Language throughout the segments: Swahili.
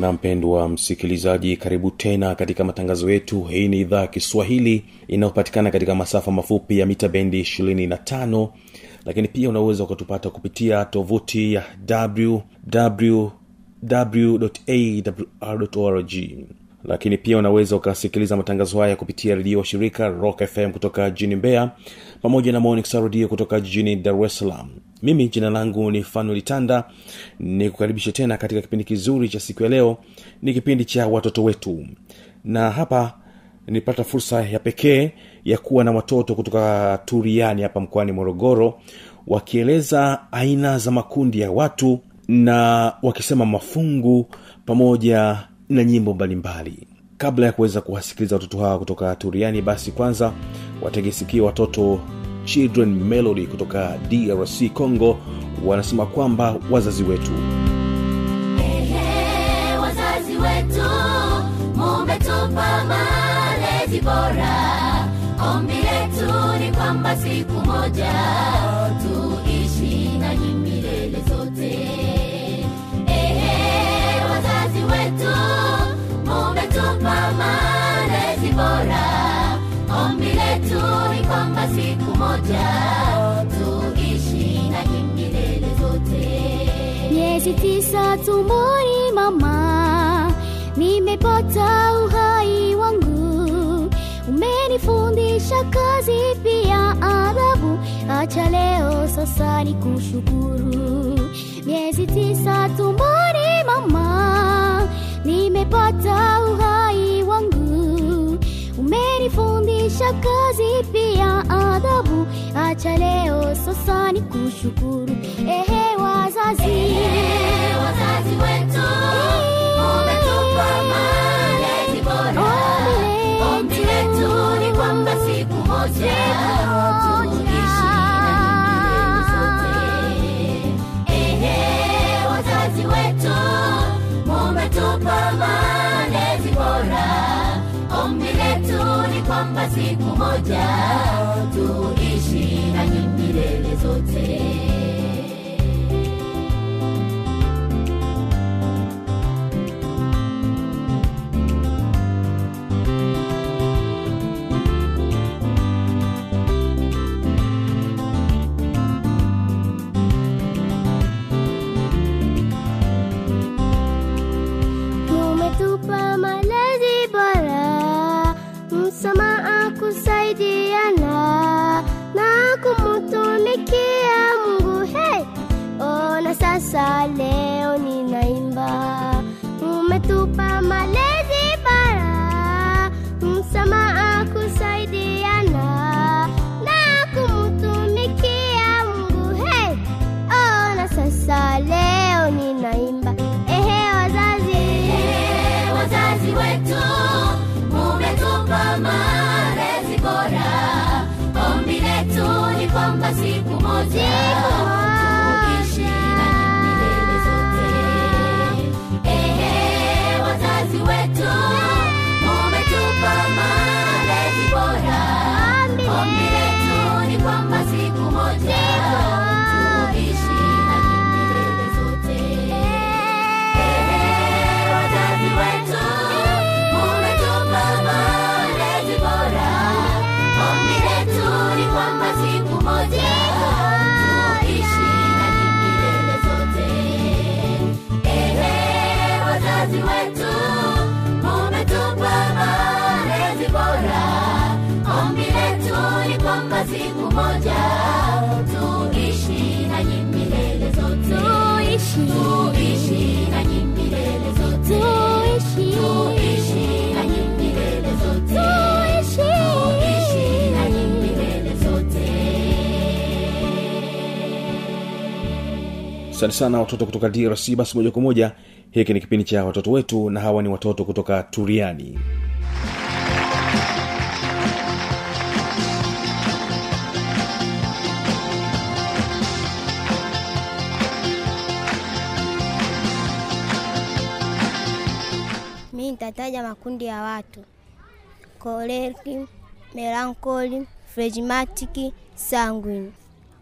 na mpendwa msikilizaji karibu tena katika matangazo yetu. Hii ni idhaa ya kiswahili inayopatikana katika masafa mafupi ya mita bendi 25 lakini pia unaweza ukatupata kupitia tovuti ya www.awr.org lakini pia unaweza ukasikiliza matangazo haya kupitia redio wa shirika rock fm kutoka jijini mbeya pamoja na Monix redio kutoka jijini dar es salaam mimi jina langu ni fanuel nikukaribishe tena katika kipindi kizuri cha siku ya leo ni kipindi cha watoto wetu. Na hapa nilipata fursa ya pekee ya kuwa na watoto kutoka turiani hapa mkoani morogoro wakieleza aina za makundi ya watu na wakisema mafungu pamoja na nyimbo mbalimbali. Kabla ya kuweza kuwasikiliza watoto hawa kutoka turiani basi kwanza wategesikia watoto children melody kutoka drc congo wanasema kwamba wazazi wetu. Wazazi wetu mumetupa malezi bora. Ombi letu ni kwamba siku moja moja tuishi nanyi milele zote miezi tisa tumboni mama. Nimepata uhai wangu. Umenifundisha kazi pia adhabu acha leo sasa ni kushukuru. Miezi tisa tumboni mama. Nimepata uhai wangu. Umenifundisha kazi pia adhabu. Acha leo sasa ni kushukuru. Ehe wazazi. Ehe, wazazi wetu. Umetupa malezi bora. Ombi letu ni kwamba siku moja kwamba siku moja tuishi na milele zote asante sana watoto kutoka drc basi moja kwa moja hiki ni kipindi cha watoto wetu na hawa ni watoto kutoka turiani. Mi nitataja makundi ya watu: koleriki, melankoli, phlegmatic, sanguini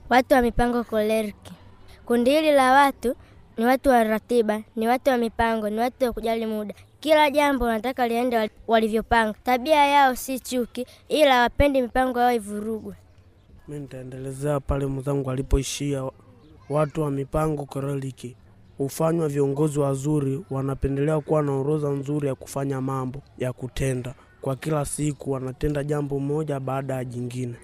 Watu wa koleriki. Kundi hili la watu ni watu wa ratiba, ni watu wa mipango, ni watu wa kujali muda. Kila jambo wanataka liende walivyopanga. Tabia yao si chuki, ila wapendi mipango yao ivurugwe. Mi nitaendelezea pale mwenzangu alipoishia. Watu wa mipango koreliki hufanywa viongozi wazuri, wanapendelea kuwa na orodha nzuri ya kufanya mambo ya kutenda kwa kila siku, wanatenda jambo moja baada ya jingine.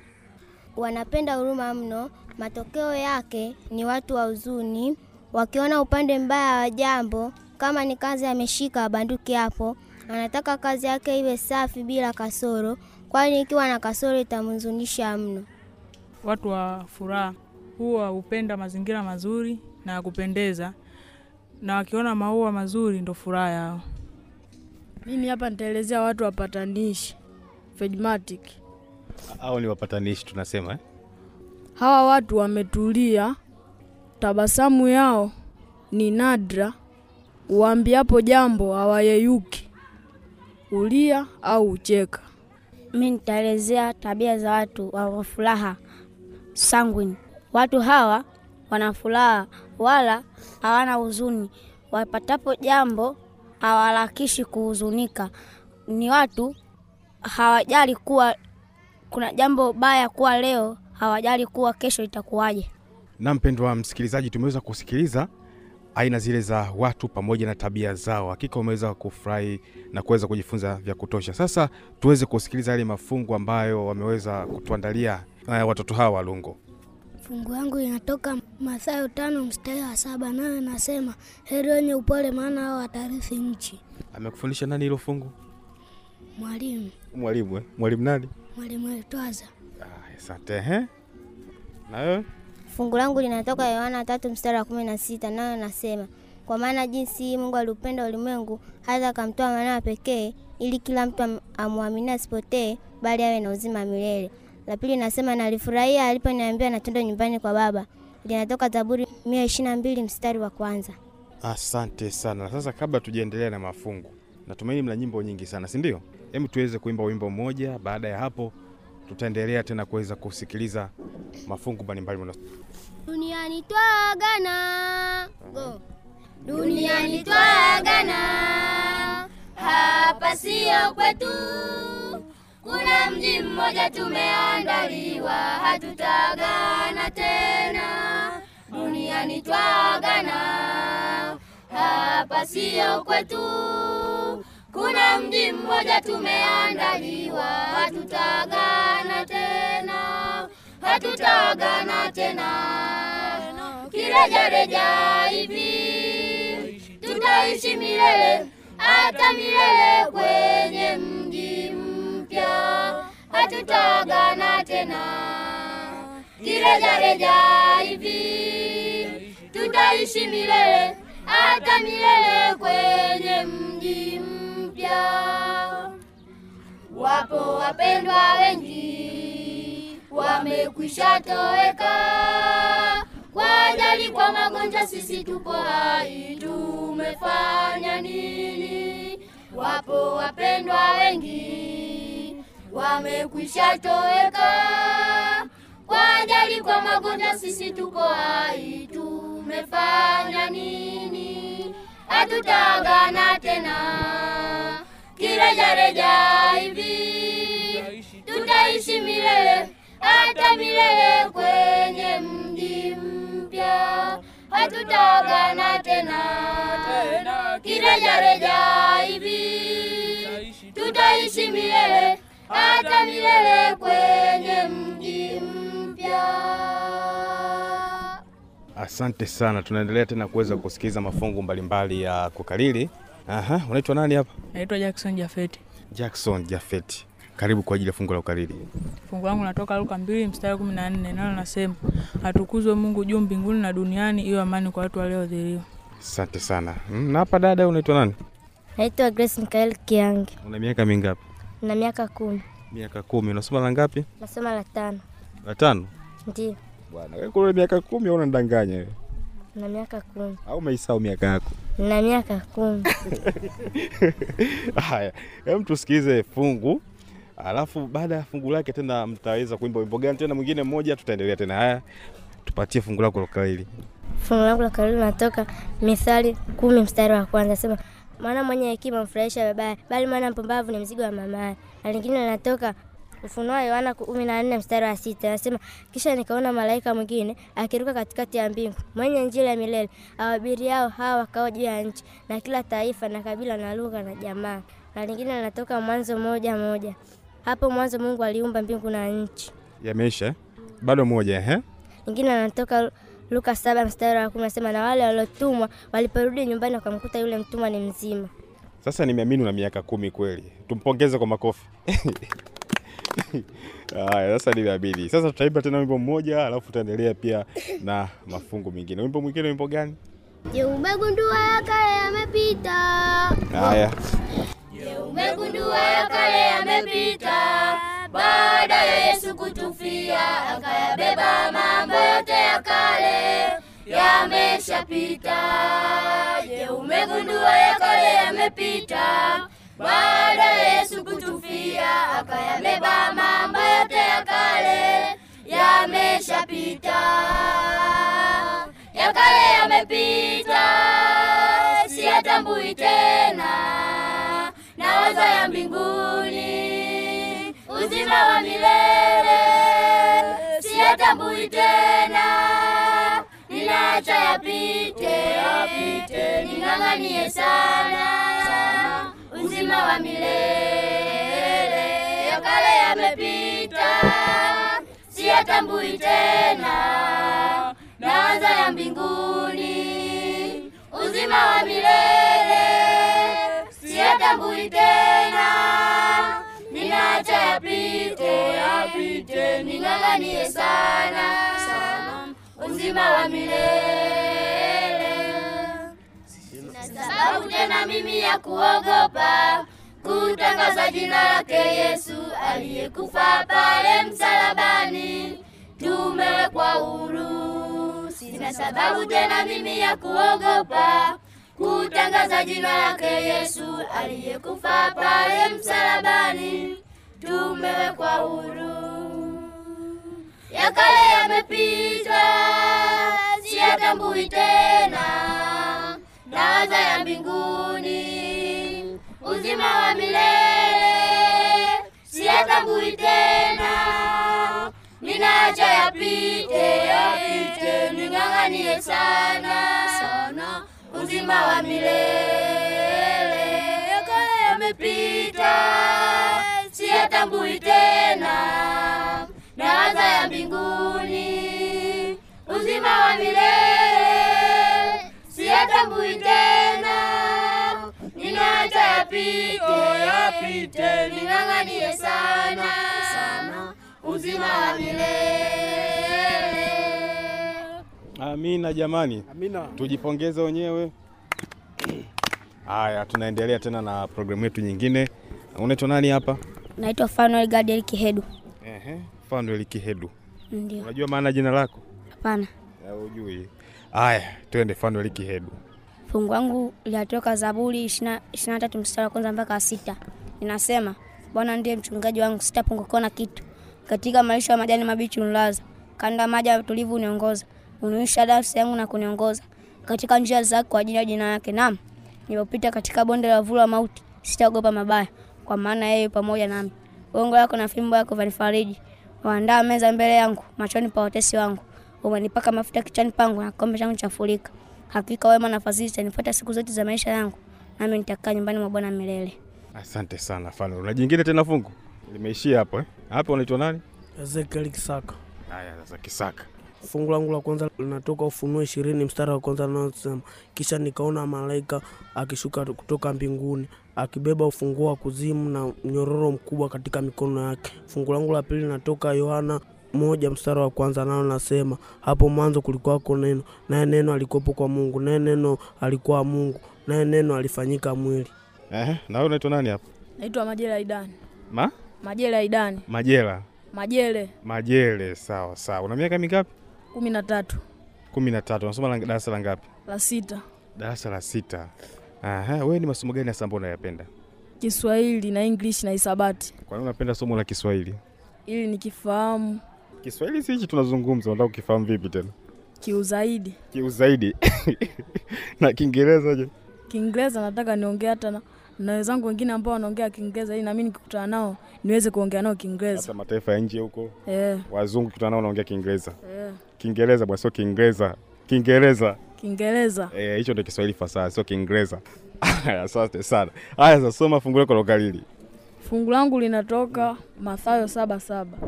Wanapenda huruma mno. Matokeo yake ni watu wa huzuni, wakiona upande mbaya wa jambo. Kama ni kazi ameshika banduki hapo, anataka kazi yake iwe safi bila kasoro, kwani ikiwa na kasoro itamhuzunisha mno. Watu wa furaha huwa hupenda mazingira mazuri na ya kupendeza, na wakiona maua mazuri ndo furaha yao. Mimi hapa nitaelezea watu wapatanishi phlegmatic. Au ni wapatanishi tunasema eh? Hawa watu wametulia, tabasamu yao ni nadra, uambiapo jambo hawayeyuki, ulia au ucheka. Mi nitaelezea tabia za watu wa furaha sanguine. Watu hawa wana furaha wala hawana huzuni, wapatapo jambo hawaharakishi kuhuzunika. Ni watu hawajali kuwa kuna jambo baya kuwa leo, hawajali kuwa kesho itakuwaje. na mpendwa msikilizaji tumeweza kusikiliza aina zile za watu pamoja na tabia zao hakika umeweza kufurahi na kuweza kujifunza vya kutosha sasa tuweze kusikiliza yale mafungu ambayo wameweza kutuandalia uh, watoto hawa walungo Fungu yangu inatoka Mathayo tano mstari wa saba nayo nasema, heri wenye upole, maana hao watarithi nchi. amekufundisha nani hilo fungu Mwalimu mwalimu eh? mwalimu nani mwalimu Etwaza. Ah, asante eh? na wewe Fungu langu linatoka Yohana tatu mstari wa kumi na sita nayo nasema, kwa maana jinsi hii Mungu aliupenda ulimwengu hata akamtoa mwanawe pekee, ili kila mtu amwamini asipotee, bali awe na uzima milele. La pili nasema, nalifurahia aliponiambia natenda nyumbani kwa Baba. Linatoka Zaburi mia ishirini na mbili mstari wa kwanza. asante sana sasa kabla tujaendelea na mafungu natumaini mna nyimbo nyingi sana si ndio hebu tuweze kuimba wimbo mmoja baada ya hapo tutaendelea tena kuweza kusikiliza mafungu mbalimbali Duniani twagana go. Duniani twagana, hapa sio kwetu. Kuna mji mmoja tumeandaliwa, hatutagana tena. Duniani twagana, hapa sio kwetu. Kuna mji mmoja tumeandaliwa, hatutagana tena, hatutagana tena. Kirejareja hivi tutaishi milele hata milele kwenye mji mpya, hatutagana tena. Kirejareja hivi tutaishi milele hata milele kwenye mji mpya. Wapo wapendwa wengi wamekwisha toweka. Kwa ajali, kwa magonjwa, sisi tupo hai, tumefanya nini? Wapo wapendwa wengi wamekwisha toweka. Kwa ajali, kwa magonjwa, sisi tuko hai, tumefanya nini? Hatutagana tena. Kirejareja hivi, tutaishi milele hata milele kwenye mji mpya, hatutaagana tena. Kirejareja hivi, tutaishi milele hata milele kwenye mji mpya. Asante sana tunaendelea tena kuweza kusikiliza mafungu mbalimbali ya kukalili Aha, unaitwa nani hapa Naitwa Jackson Jafeti. jackson jafeti Karibu kwa ajili ya fungu la ukalili. Fungu langu natoka Luka mbili mstari wa kumi na nne nalo nasema, atukuzwe Mungu juu mbinguni na duniani iwe amani kwa watu waliodhiriwa. Asante sana. Mm, Na hapa dada, unaitwa nani? Naitwa Grace Mikael Kiangi, Una miaka mingapi? na miaka kumi, Miaka kumi. Unasoma la ngapi? nasoma la tano. La tano. Ndio, Bwana, wewe kuna miaka kumi au unanidanganya wewe? na miaka kumi, Au umeisahau miaka yako? na miaka kumi. Haya, hem, tusikize fungu, alafu baada ya fungu lake tena mtaweza kuimba wimbo gani tena mwingine mmoja, tutaendelea tena. Haya, tupatie fungu lako la ukariri. Fungu langu la karibu natoka Mithali kumi mstari wa kwanza sema mwana mwenye hekima mfurahisha babaye, bali mwana mpumbavu ni mzigo wa mamaye. Na lingine linatoka Ufunuo Yohana kumi na nne mstari wa sita nasema kisha nikaona malaika mwingine akiruka katikati ya mbingu mwenye Injili ya milele awabiriao hawa wakao juu ya nchi na kila taifa na kabila na lugha na jamaa. Na lingine linatoka Mwanzo moja moja hapo mwanzo Mungu aliumba mbingu na nchi. Yameisha bado moja eh? Lingine linatoka Luka saba mstari wa kumi anasema, na wale waliotumwa waliporudi nyumbani wakamkuta yule mtumwa ni mzima. Sasa nimeamini una miaka kumi kweli, tumpongeze kwa makofi. Haya, sasa nimeamini. Sasa tutaimba tena wimbo mmoja, alafu tutaendelea pia na mafungu mengine. Wimbo mwingine, wimbo gani? Je, umegundua ya kale yamepita? Haya, Je, umegundua ya kale yamepita? Baada ya Yesu kutufia, akayabeba mambo yote ya kale yameshapita. Je, umegundua ya kale yamepita? Baada Yesu kutufia, akayabeba mambo yote ya kale yameshapita. Ya kale yamepita, siyatambui tena. Nawaza ya mbinguni, uzima wa milele siyatambui tena, ninaacha yapite, yapite, ning'ang'anie sana uzima wa milele. Ya kale yamepita, siyatambui tena, nawaza ya mbinguni, uzima wa milele siyatambui tena, ninaacha yapite, yapite, ning'ang'anie sana sana uzima wa milele. Sababu tena mimi ya kuogopa kutangaza jina lake Yesu aliyekufa pale msalabani, tumewekwa huru. Sina sababu tena mimi ya kuogopa kutangaza jina lake Yesu aliyekufa pale msalabani, tumewekwa huru. Ya kale yamepita, siyatambui tena, nawaza ya mbinguni, uzima wa milele siyatambui tena, ninaacha yapite, yapite, ning'ang'anie sana sana uzima wa milele. Yakale yamepita, siyatambui tena, nawaza ya mbinguni, uzima wa milele siyatambui tena, ninaacha yapite, yapite, ning'ang'anie sana sana uzima wa milele. amina jamani, Amina. tujipongeze wenyewe. Haya, tunaendelea tena na programu yetu nyingine. Unaitwa nani hapa? Naitwa Fanuel Gadiel Kihedu. Ehe, Fanuel Kihedu. Ndio. Unajua maana jina lako? Hapana. Ya, Hujui. Haya, twende liki Kihedu. Fungu wangu linatoka Zaburi ishirini na tatu mstari wa kwanza mpaka sita. Inasema, Bwana ndiye mchungaji wangu, sitapungukiwa na kitu. Katika malisho ya majani mabichi unilaza, kando ya maji ya utulivu uniongoza. Uniisha nafsi yangu na kuniongoza katika njia zako kwa ajili ya jina lake. Naam, nilipopita katika bonde la uvuli wa mauti, sitaogopa mabaya, kwa maana yeye pamoja nami. Gongo lako na fimbo yako vanifariji. Waandaa meza mbele yangu machoni pa watesi wangu. Umenipaka mafuta kichwani pangu na kikombe changu chafurika. Hakika wema na fadhili zitanifuata siku zote za maisha yangu, nami nitakaa nyumbani mwa Bwana milele. Asante sana Fano. Una jingine tena fungu? Limeishia hapo eh? Hapo unaitwa nani? Ezekiel Kisaka. Haya, sasa Kisaka. Fungu langu la kwanza linatoka Ufunuo ishirini mstari wa kwanza naosema, kisha nikaona malaika akishuka kutoka mbinguni akibeba ufunguo wa kuzimu na mnyororo mkubwa katika mikono yake. Fungu langu la pili linatoka Yohana moja mstari wa kwanza nao nasema, hapo mwanzo kulikuwako neno, naye neno alikuwepo kwa Mungu, naye neno alikuwa Mungu, naye neno alifanyika mwili. Eh, na wewe unaitwa nani hapo? Naitwa Majela Idani. Ma? Majela Idani. Majela. Majele Majele, sawa sawa. Una miaka mingapi? kumi na tatu kumi na tatu. Unasoma darasa la ngapi? la sita Darasa la sita. Aha, wewe ni masomo gani hasa ambao unayapenda? Kiswahili na English na hisabati, Kwa nini unapenda somo la Kiswahili? ili nikifahamu Kiswahili si hichi tunazungumza, unataka kukifahamu vipi tena? kiuzaidi. Kiuzaidi. na Kiingereza je? Kiingereza nataka niongee hata na, na wenzangu wengine ambao wanaongea Kiingereza, ili nami nikikutana nao niweze kuongea nao Kiingereza. Hata mataifa ya nje huko yeah. wazungu kutana nao wanaongea Kiingereza. yeah. Kiingereza bwana, sio Kiingereza. Kiingereza. Kiingereza Eh, hicho ndio Kiswahili fasaha, sio Kiingereza. Asante sana. Haya, sasa soma fungu lako la ukalili. Fungu langu linatoka Mathayo saba saba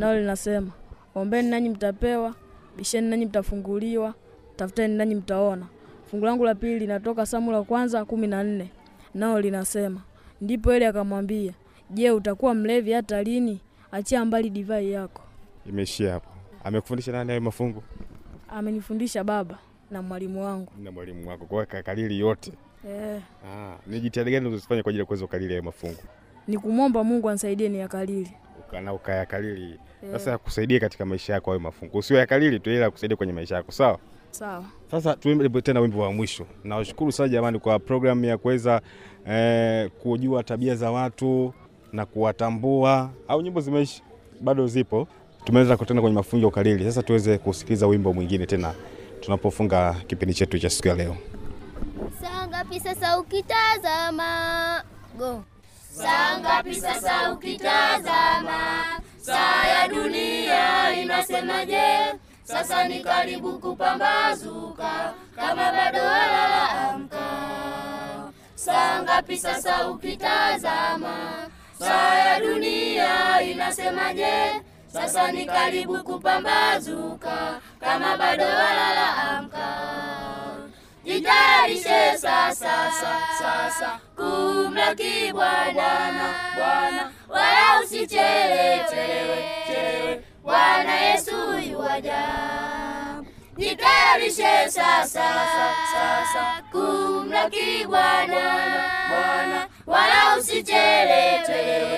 nalo linasema, ombeni nanyi mtapewa, bisheni nanyi mtafunguliwa, tafuteni nanyi mtaona. Fungu langu la pili linatoka Samueli wa kwanza kumi na nne nalo linasema, ndipo Eli akamwambia, je, utakuwa mlevi hata lini? Achia mbali divai yako. Imeishia hapo. Amekufundisha nani hayo mafungu? Amenifundisha baba na mwalimu wangu. Na mwalimu wako. Kwa kakalili yote. Eh, Ah, ni jitihada gani unazofanya kwa ajili ya kuweza kukalili hayo mafungu? ni kumwomba Mungu anisaidie niyakalili. Ukana ukayakalili. Eh. Sasa yakusaidie katika maisha yako hayo mafungu. Usio yakalili tu ila yakusaidie kwenye maisha yako, sawa? Sawa. Sasa tuimbe tena wimbo wa mwisho. Nawashukuru sana jamani kwa programu ya kuweza eh, kujua tabia za watu na kuwatambua. Au nyimbo zimeisha? Bado zipo. Tumeweza kutana kwenye mafunzo ya ukalili. Sasa tuweze kusikiliza wimbo mwingine tena tunapofunga kipindi chetu cha siku ya leo. Saa ngapi sasa ukitazama go Saa ngapi sasa ukitazama, saa ya dunia inasemaje? Sasa ni karibu kupambazuka, kama bado walala amka. Saa ngapi sasa ukitazama, saa ya dunia inasemaje? Sasa ni karibu kupambazuka, kama bado walala amka. Jitayarishe sasa sasa kumlaki Bwana Bwana, wala usichelewe Bwana Yesu yuwaja. Jitayarishe sasa kumlaki Bwana, wala usichelewe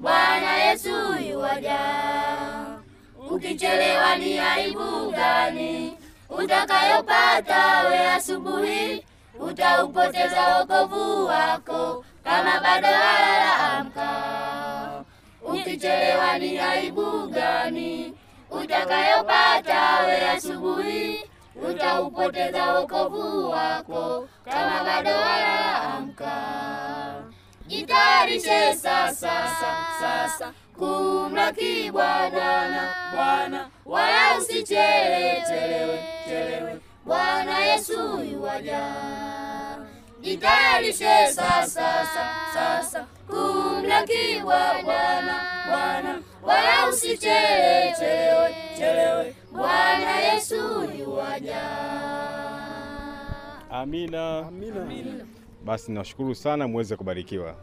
Bwana Yesu yuwaja. Ukichelewa ni aibu gani utakayopata we asubuhi? Utaupoteza wokovu wako kama bado walala amka. Ukichelewa ni aibu gani utakayopata we asubuhi? Utaupoteza wokovu wako kama bado walala amka. Jitayarishe sasa sasa kumlaki Bwana Bwana, wala usichelewe chelewe chelewe, Bwana Yesu yuwaja. Jitayarishe sasa sasa kumlaki Bwana Bwana, wala usichelewe chelewe Bwana Yesu yuwaja. Amina. Amina. Basi nashukuru sana, muweze kubarikiwa.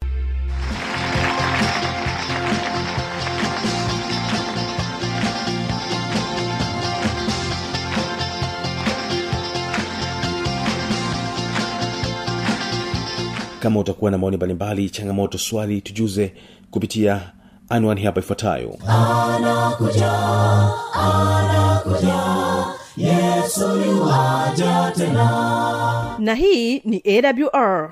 Kama utakuwa na maoni mbalimbali changamoto swali tujuze kupitia anwani hapa ifuatayo. Anakuja anakuja yesu yuwaja tena. Na hii ni awr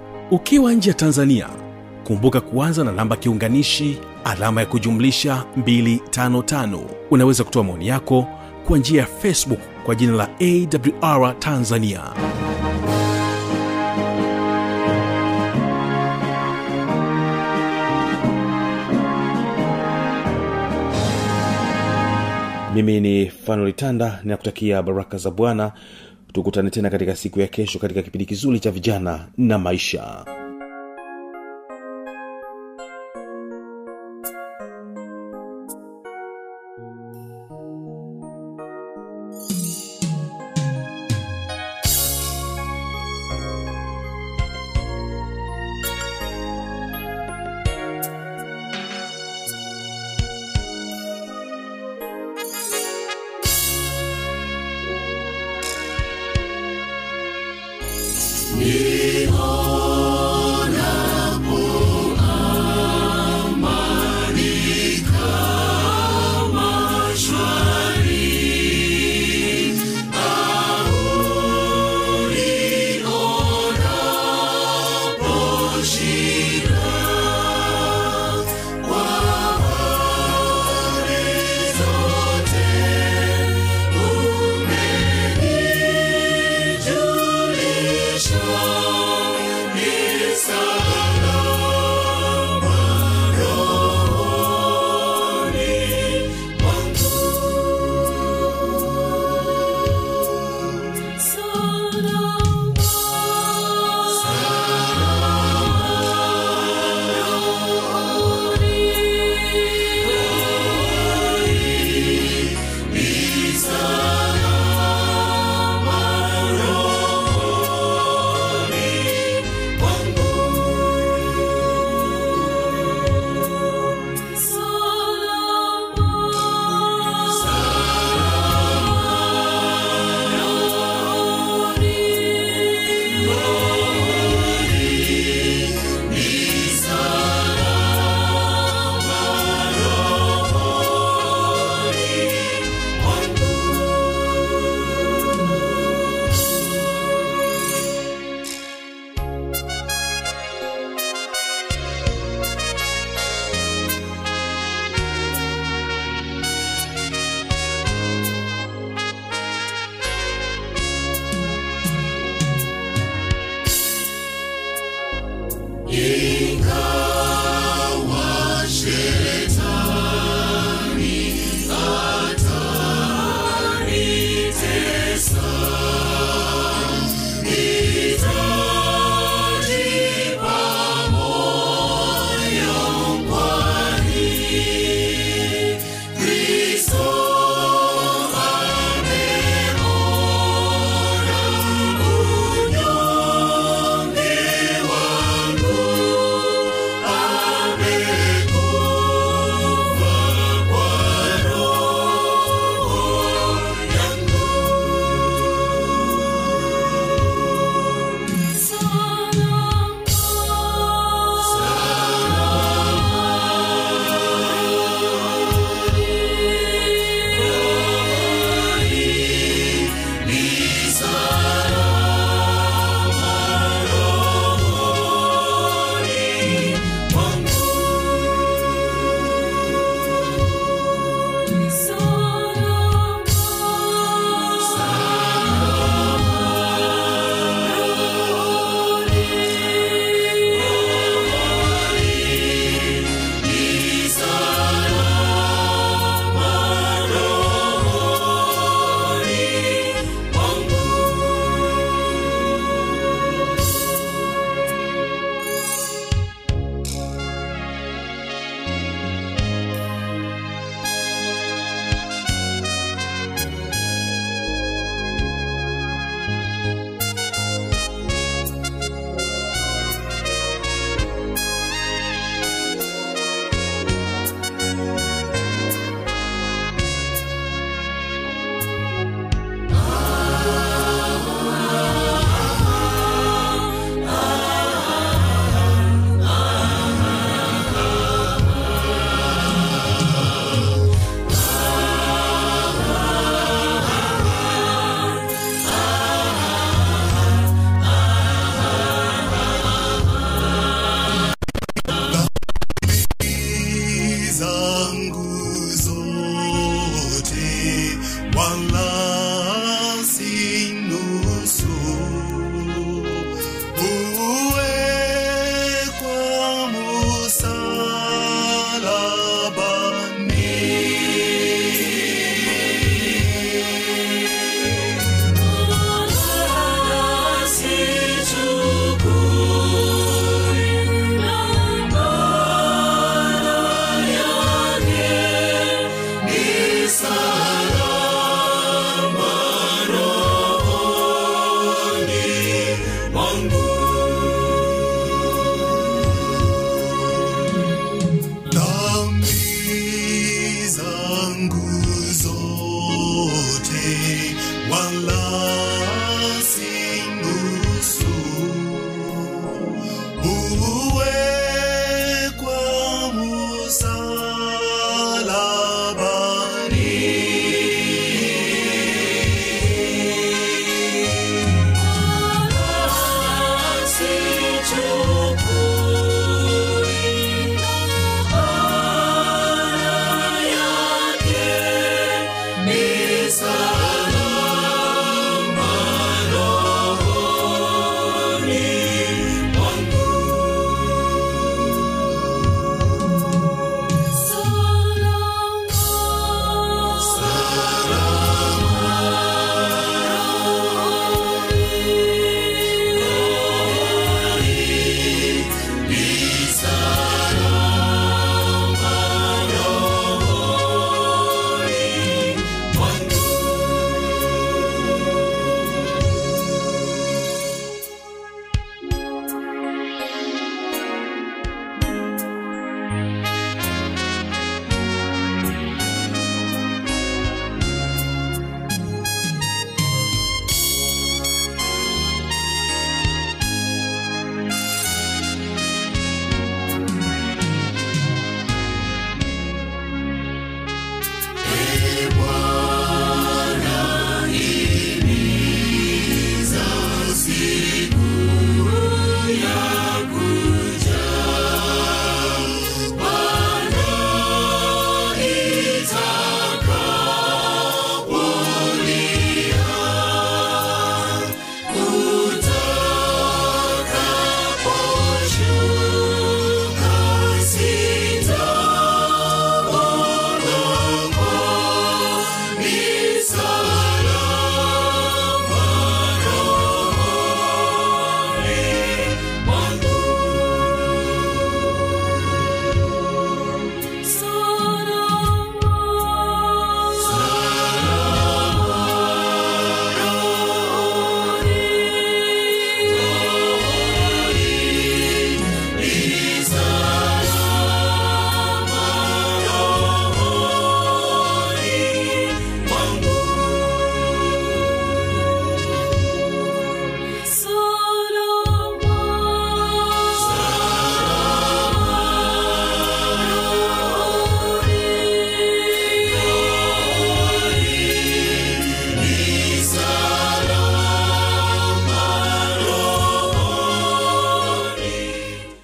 ukiwa nje ya tanzania kumbuka kuanza na namba kiunganishi alama ya kujumlisha 255 unaweza kutoa maoni yako kwa njia ya facebook kwa jina la awr tanzania. Mimi ni fanolitanda tanda ninakutakia baraka za bwana tukutane tena katika siku ya kesho katika kipindi kizuri cha vijana na maisha